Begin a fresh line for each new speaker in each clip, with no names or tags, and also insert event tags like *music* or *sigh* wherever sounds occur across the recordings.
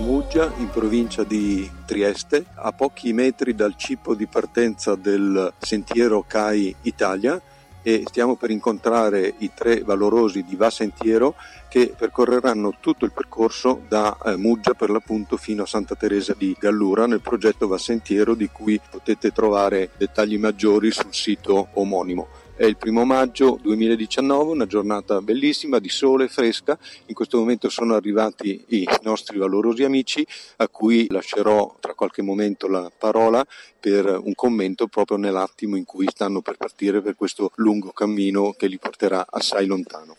Muggia, in provincia di Trieste, a pochi metri dal cippo di partenza del sentiero CAI Italia e stiamo per incontrare i tre valorosi di Va Sentiero che percorreranno tutto il percorso da eh, Muggia per l'appunto fino a Santa Teresa di Gallura nel progetto Va Sentiero di cui potete trovare dettagli maggiori sul sito omonimo. È il primo maggio 2019, una giornata bellissima di sole fresca. In questo momento sono arrivati i nostri valorosi amici a cui lascerò tra qualche momento la parola per un commento proprio nell'attimo in cui stanno per partire per questo lungo cammino che li porterà assai lontano.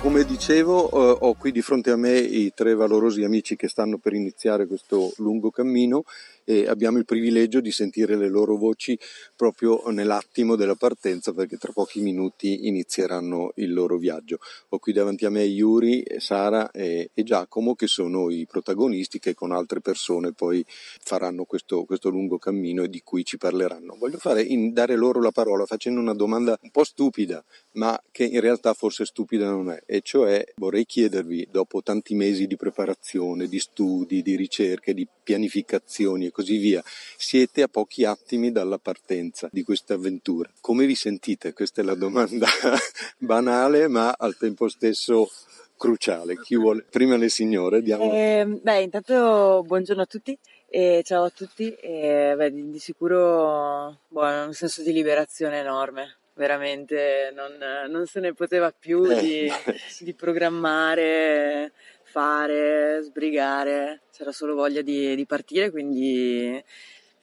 Come dicevo, eh, ho qui di fronte a me i tre valorosi amici che stanno per iniziare questo lungo cammino e abbiamo il privilegio di sentire le loro voci proprio nell'attimo della partenza perché tra pochi minuti inizieranno il loro viaggio. Ho qui davanti a me Yuri, Sara e, e Giacomo che sono i protagonisti che con altre persone poi faranno questo, questo lungo cammino e di cui ci parleranno. Voglio fare, in, dare loro la parola facendo una domanda un po' stupida ma che in realtà forse stupida non è, e cioè vorrei chiedervi, dopo tanti mesi di preparazione, di studi, di ricerche, di pianificazioni e così via, siete a pochi attimi dalla partenza di questa avventura. Come vi sentite? Questa è la domanda *laughs* banale, ma al tempo stesso cruciale. Chi vuole? Prima le signore, diamo.
Eh, beh, intanto buongiorno a tutti. E ciao a tutti, e, beh, di, di, sicuro boh, un senso di liberazione enorme, veramente non, non se ne poteva più eh, di, sì. di, programmare, fare, sbrigare, c'era solo voglia di, di partire, quindi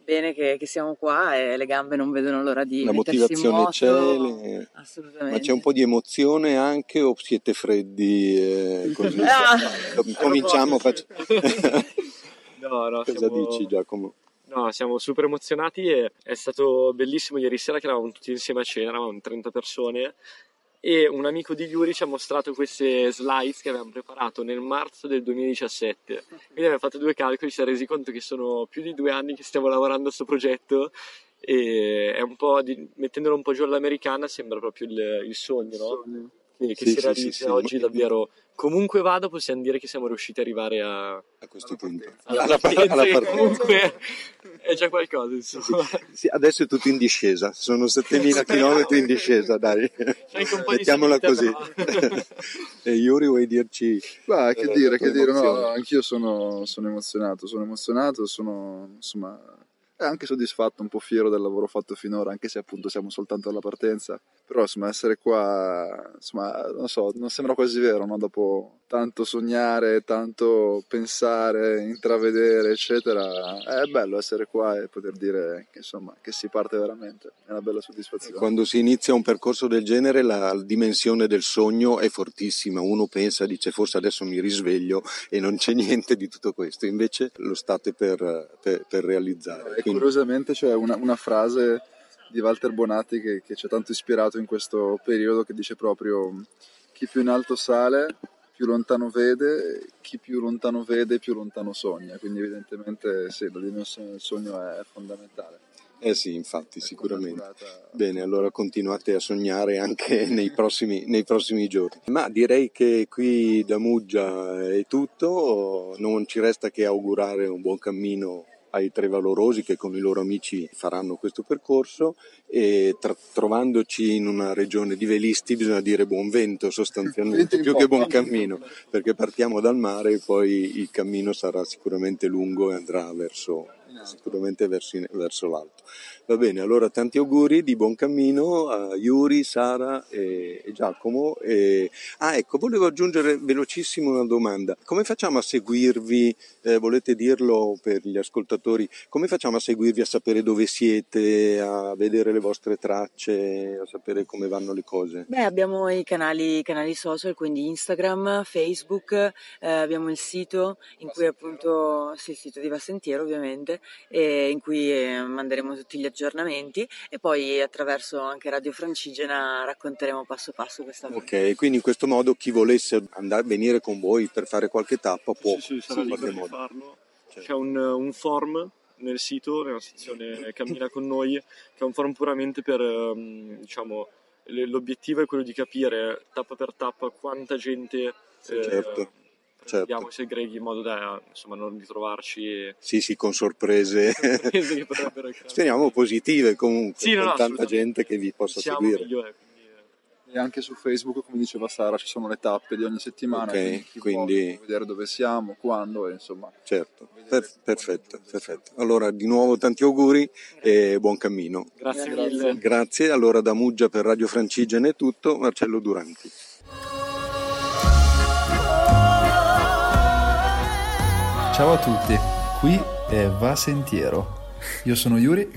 bene che, che, siamo qua e le gambe non vedono l'ora di
La motivazione c'è, le... ma c'è un po' di emozione anche o siete freddi? Eh, *laughs* così? ah, Cominciamo, faccio... *laughs*
no, no,
Cosa
siamo...
dici Giacomo?
No, siamo super emozionati e è stato bellissimo ieri sera che eravamo tutti insieme a cena, eravamo 30 persone e un amico di Yuri ci ha mostrato queste slides che avevamo preparato nel marzo del 2017. Quindi abbiamo fatto due calcoli, ci siamo resi conto che sono più di due anni che stiamo lavorando a questo progetto e è un po' di, mettendolo un po' giù all'americana sembra proprio il, il sogno, no? Che, che sì, si realizza sì, sì, oggi davvero. Comunque vado possiamo dire che siamo riusciti ad arrivare a,
a questo punto.
alla, *laughs* alla, alla, alla partenza. comunque è già qualcosa insomma.
Sì, sì, adesso è tutto in discesa. Sono 7000 km in discesa dai. Mettiamola così. *laughs* e Yuri vuoi dirci
Beh, che dire che dire no, anch'io sono, sono emozionato sono emozionato sono insomma anche soddisfatto, un po' fiero del lavoro fatto finora, anche se appunto siamo soltanto alla partenza. Però insomma essere qua, insomma, non so, non sembra quasi vero, no? Dopo tanto sognare, tanto pensare, intravedere, eccetera, è bello essere qua e poter dire che insomma che si parte veramente, è una bella soddisfazione.
Quando si inizia un percorso del genere la dimensione del sogno è fortissima, uno pensa, dice forse adesso mi risveglio e non c'è *laughs* niente di tutto questo, invece lo state per, per, per realizzare.
E Quindi... curiosamente c'è una, una frase di Walter Bonatti che, che ci ha tanto ispirato in questo periodo che dice proprio chi più in alto sale più lontano vede, chi più lontano vede più lontano sogna, quindi evidentemente sì, la dimensione del sogno è fondamentale.
Eh sì, infatti, sicuramente. Bene, allora continuate a sognare anche *laughs* nei prossimi, nei prossimi, giorni. Ma direi che qui da Muggia è tutto, non ci resta che augurare un buon cammino ai tre valorosi che con i loro amici faranno questo percorso e tra- trovandoci in una regione di velisti bisogna dire buon vento sostanzialmente più che buon cammino perché partiamo dal mare e poi il cammino sarà sicuramente lungo e andrà verso sicuramente verso, verso, l'alto. Va bene, allora tanti auguri di buon cammino a Yuri, Sara e, e Giacomo. E... Ah, ecco, volevo aggiungere velocissimo una domanda. Come facciamo a seguirvi? Eh, volete dirlo per gli ascoltatori? Come facciamo a seguirvi, a sapere dove siete, a vedere le vostre tracce, a sapere come vanno le cose?
Beh, abbiamo i canali, canali social, quindi Instagram, Facebook, eh, abbiamo il sito in cui appunto, sì, il sito di Vassentiero ovviamente, in cui eh, manderemo tutti gli aggiornamenti e poi attraverso anche Radio Francigena racconteremo passo passo questa
cosa. Ok, quindi in questo modo chi volesse andare, venire con voi per fare qualche tappa può
sì, sì, sarà in qualche modo. farlo. Certo. C'è un, un form nel sito, nella sezione Cammina con noi, che è un forum puramente per, ehm, diciamo, l'obiettivo è quello di capire tappa per tappa quanta gente
sì, certo. eh,
certo. Se aggreghi in modo da insomma, non ritrovarci
sì sì con sorprese, *laughs* sorprese *laughs* speriamo positive comunque sì, con no, tanta gente che vi possa Siamo seguire
migliore,
e anche su Facebook, come diceva Sara, ci sono le tappe di ogni settimana.
Ok, quindi...
vedere dove siamo, quando, e insomma.
Certo, per, perfetto, perfetto. Allora, di nuovo tanti auguri e buon cammino.
Grazie mille.
Grazie. Allora, da Muggia per Radio Francigena è tutto. Marcello Duranti.
Ciao a tutti, qui è Va Sentiero. Io sono Yuri.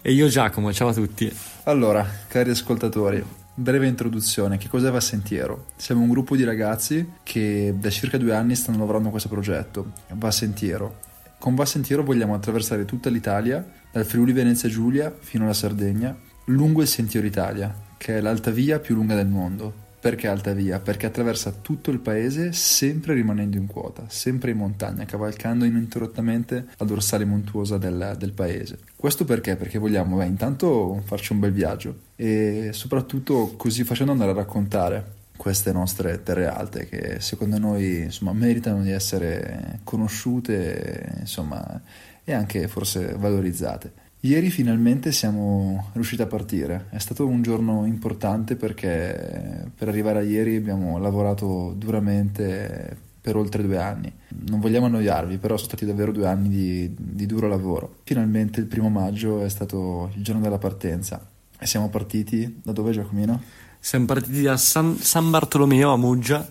E io Giacomo, ciao a tutti.
Allora, cari ascoltatori, Breve introduzione, che cos'è Va Sentiero? Siamo un gruppo di ragazzi che da circa due anni stanno lavorando a questo progetto, Va Sentiero. Con Va Sentiero vogliamo attraversare tutta l'Italia, dal Friuli Venezia Giulia fino alla Sardegna, lungo il Sentiero Italia, che è l'alta via più lunga del mondo. Perché alta via? Perché attraversa tutto il paese sempre rimanendo in quota, sempre in montagna, cavalcando ininterrottamente la dorsale montuosa del, del paese. Questo perché? Perché vogliamo, beh, intanto farci un bel viaggio e soprattutto così facendo andare a raccontare queste nostre terre alte che secondo noi insomma, meritano di essere conosciute insomma, e anche forse valorizzate. Ieri finalmente siamo riusciti a partire, è stato un giorno importante perché per arrivare a ieri abbiamo lavorato duramente per oltre due anni. Non vogliamo annoiarvi, però sono stati davvero due anni di, di duro lavoro. Finalmente il primo maggio è stato il giorno della partenza e siamo partiti da dove Giacomino?
Siamo partiti da San, San Bartolomeo a Muggia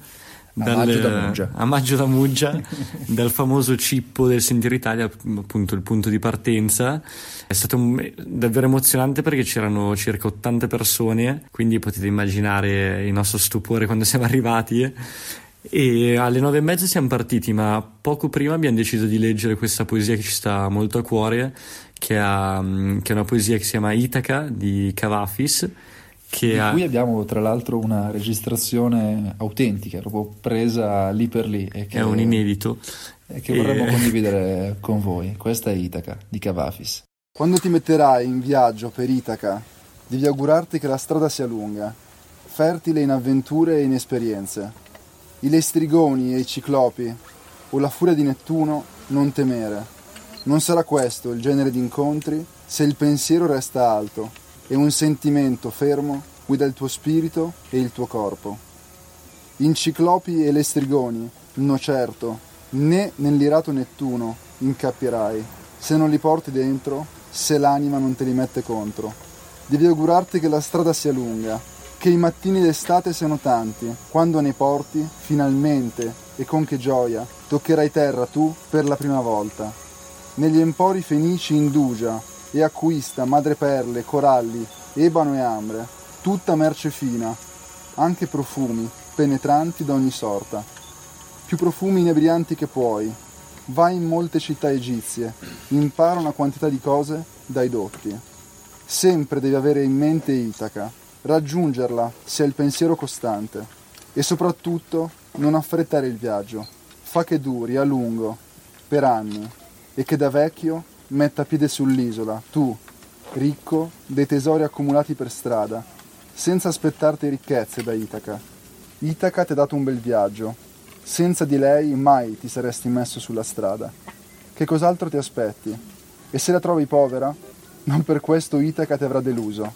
dal, a maggio da Muggia,
a maggio da Muggia *laughs* dal famoso cippo del Sentiero Italia, appunto il punto di partenza. È stato un, davvero emozionante perché c'erano circa 80 persone, quindi potete immaginare il nostro stupore quando *laughs* siamo arrivati. E alle nove e mezza siamo partiti, ma poco prima abbiamo deciso di leggere questa poesia che ci sta molto a cuore, che, ha, che è una poesia che si chiama Itaca di Cavafis
che di ha... cui abbiamo tra l'altro una registrazione autentica, proprio presa lì per lì. E
che, è un inedito.
E che vorremmo e... condividere con voi. Questa è Itaca di Cavafis. Quando ti metterai in viaggio per Itaca, devi augurarti che la strada sia lunga, fertile in avventure e in esperienze. I lestrigoni e i ciclopi, o la furia di Nettuno, non temere. Non sarà questo il genere di incontri se il pensiero resta alto e un sentimento fermo guida il tuo spirito e il tuo corpo. In ciclopi e lestrigoni, no certo, né nell'irato Nettuno incappierai, se non li porti dentro, se l'anima non te li mette contro. Devi augurarti che la strada sia lunga, che i mattini d'estate siano tanti, quando nei porti, finalmente, e con che gioia, toccherai terra tu per la prima volta. Negli empori fenici indugia, e acquista madreperle, coralli, ebano e ambre, tutta merce fina, anche profumi, penetranti d'ogni sorta. Più profumi inebrianti che puoi. Vai in molte città egizie, impara una quantità di cose dai dotti. Sempre devi avere in mente Itaca, raggiungerla se è il pensiero costante. E soprattutto non affrettare il viaggio. Fa che duri a lungo, per anni, e che da vecchio metta piede sull'isola, tu, ricco dei tesori accumulati per strada, senza aspettarti ricchezze da Itaca. Itaca ti ha dato un bel viaggio, senza di lei mai ti saresti messo sulla strada. Che cos'altro ti aspetti? E se la trovi povera, non per questo Itaca ti avrà deluso.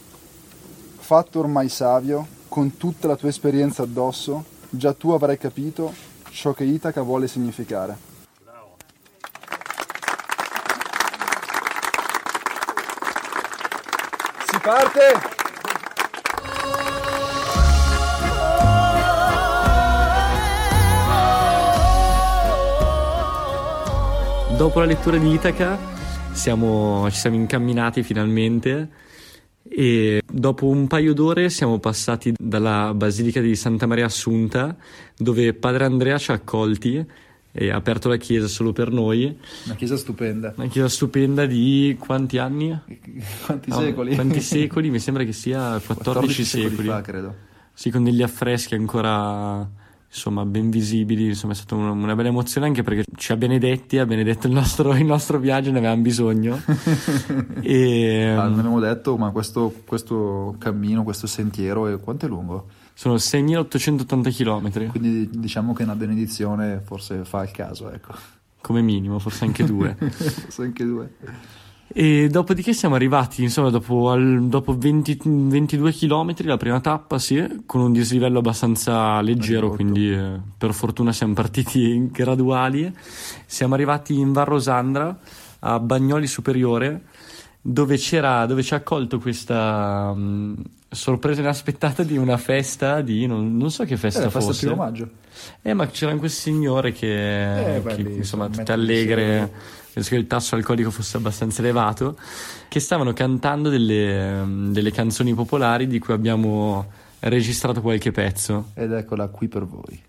Fatto ormai savio, con tutta la tua esperienza addosso, già tu avrai capito ciò che Itaca vuole significare. Parte!
Dopo la lettura di Itaca siamo, ci siamo incamminati finalmente e dopo un paio d'ore siamo passati dalla Basilica di Santa Maria Assunta dove Padre Andrea ci ha accolti e ha aperto la chiesa solo per noi.
Una chiesa stupenda.
Una chiesa stupenda di quanti anni? *laughs*
Quanti no, secoli?
Quanti *laughs* secoli? Mi sembra che sia 14, 14 secoli.
secoli fa, credo.
Sì, con degli affreschi ancora insomma ben visibili, insomma è stata una, una, bella emozione anche perché ci ha benedetti, ha benedetto il nostro, il nostro viaggio, ne avevamo bisogno. *laughs*
e, ah, non abbiamo detto, ma questo, questo cammino, questo sentiero, è, quanto è lungo?
Sono 6.880 km.
Quindi diciamo che una benedizione forse fa il caso, ecco.
Come minimo, forse anche due. *laughs*
forse anche due.
E dopodiché siamo arrivati, insomma, dopo, al, dopo 20, 22 km la prima tappa, sì, con un dislivello abbastanza leggero, quindi eh, per fortuna siamo partiti *laughs* graduali. Siamo arrivati in Val Rosandra, a Bagnoli Superiore, dove, c'era, dove ci ha accolto questa um, sorpresa inaspettata di una festa di non, non so che festa
eh,
fosse.
Festa primo maggio.
Eh, ma c'erano queste signore che,
eh,
che
belli,
insomma, tutte allegre penso che il tasso alcolico fosse abbastanza elevato, che stavano cantando delle, delle canzoni popolari di cui abbiamo registrato qualche pezzo.
Ed eccola qui per voi.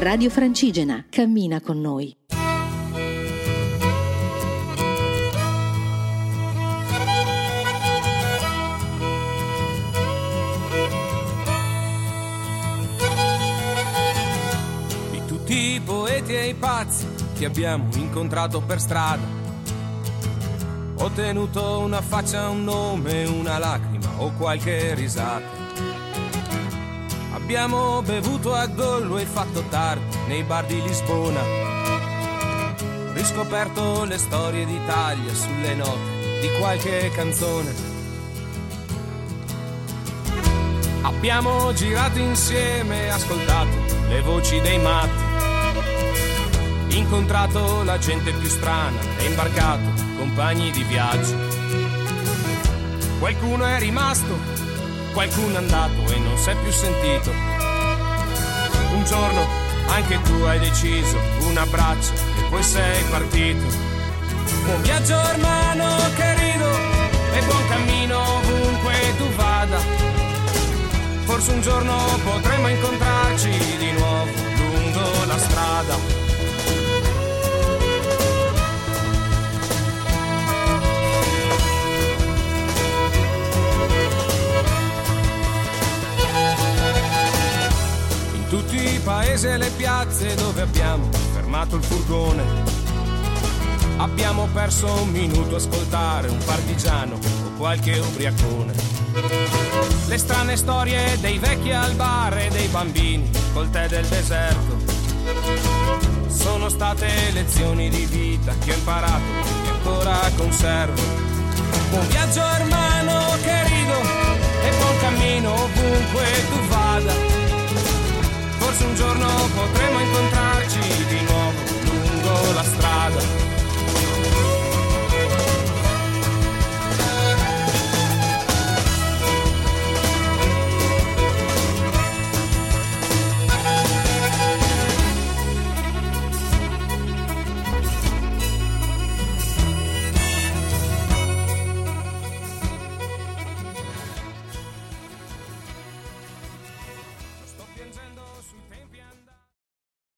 Radio Francigena. Cammina con noi.
Di tutti i poeti e i pazzi che abbiamo incontrato per strada, ho tenuto una faccia, un nome, una lacrima o qualche risata Abbiamo bevuto a gollo e fatto tardi nei bar di Lisbona. Riscoperto le storie d'Italia sulle note di qualche canzone. Abbiamo girato insieme e ascoltato le voci dei matti. Incontrato la gente più strana e imbarcato compagni di viaggio. Qualcuno è rimasto qualcuno è andato e non si è più sentito. Un giorno anche tu hai deciso un abbraccio e poi sei partito. Buon viaggio hermano querido e buon cammino ovunque tu vada. Forse un giorno potremo incontrarci paese le piazze dove abbiamo fermato il furgone. Abbiamo perso un minuto a ascoltare un partigiano o qualche ubriacone. Le strane storie dei vecchi al bar e dei bambini col tè del deserto. Sono state lezioni di vita che ho imparato e ancora conservo. Un viaggio hermano querido e buon cammino ovunque tu vada forse un giorno potremo incontrarci di nuovo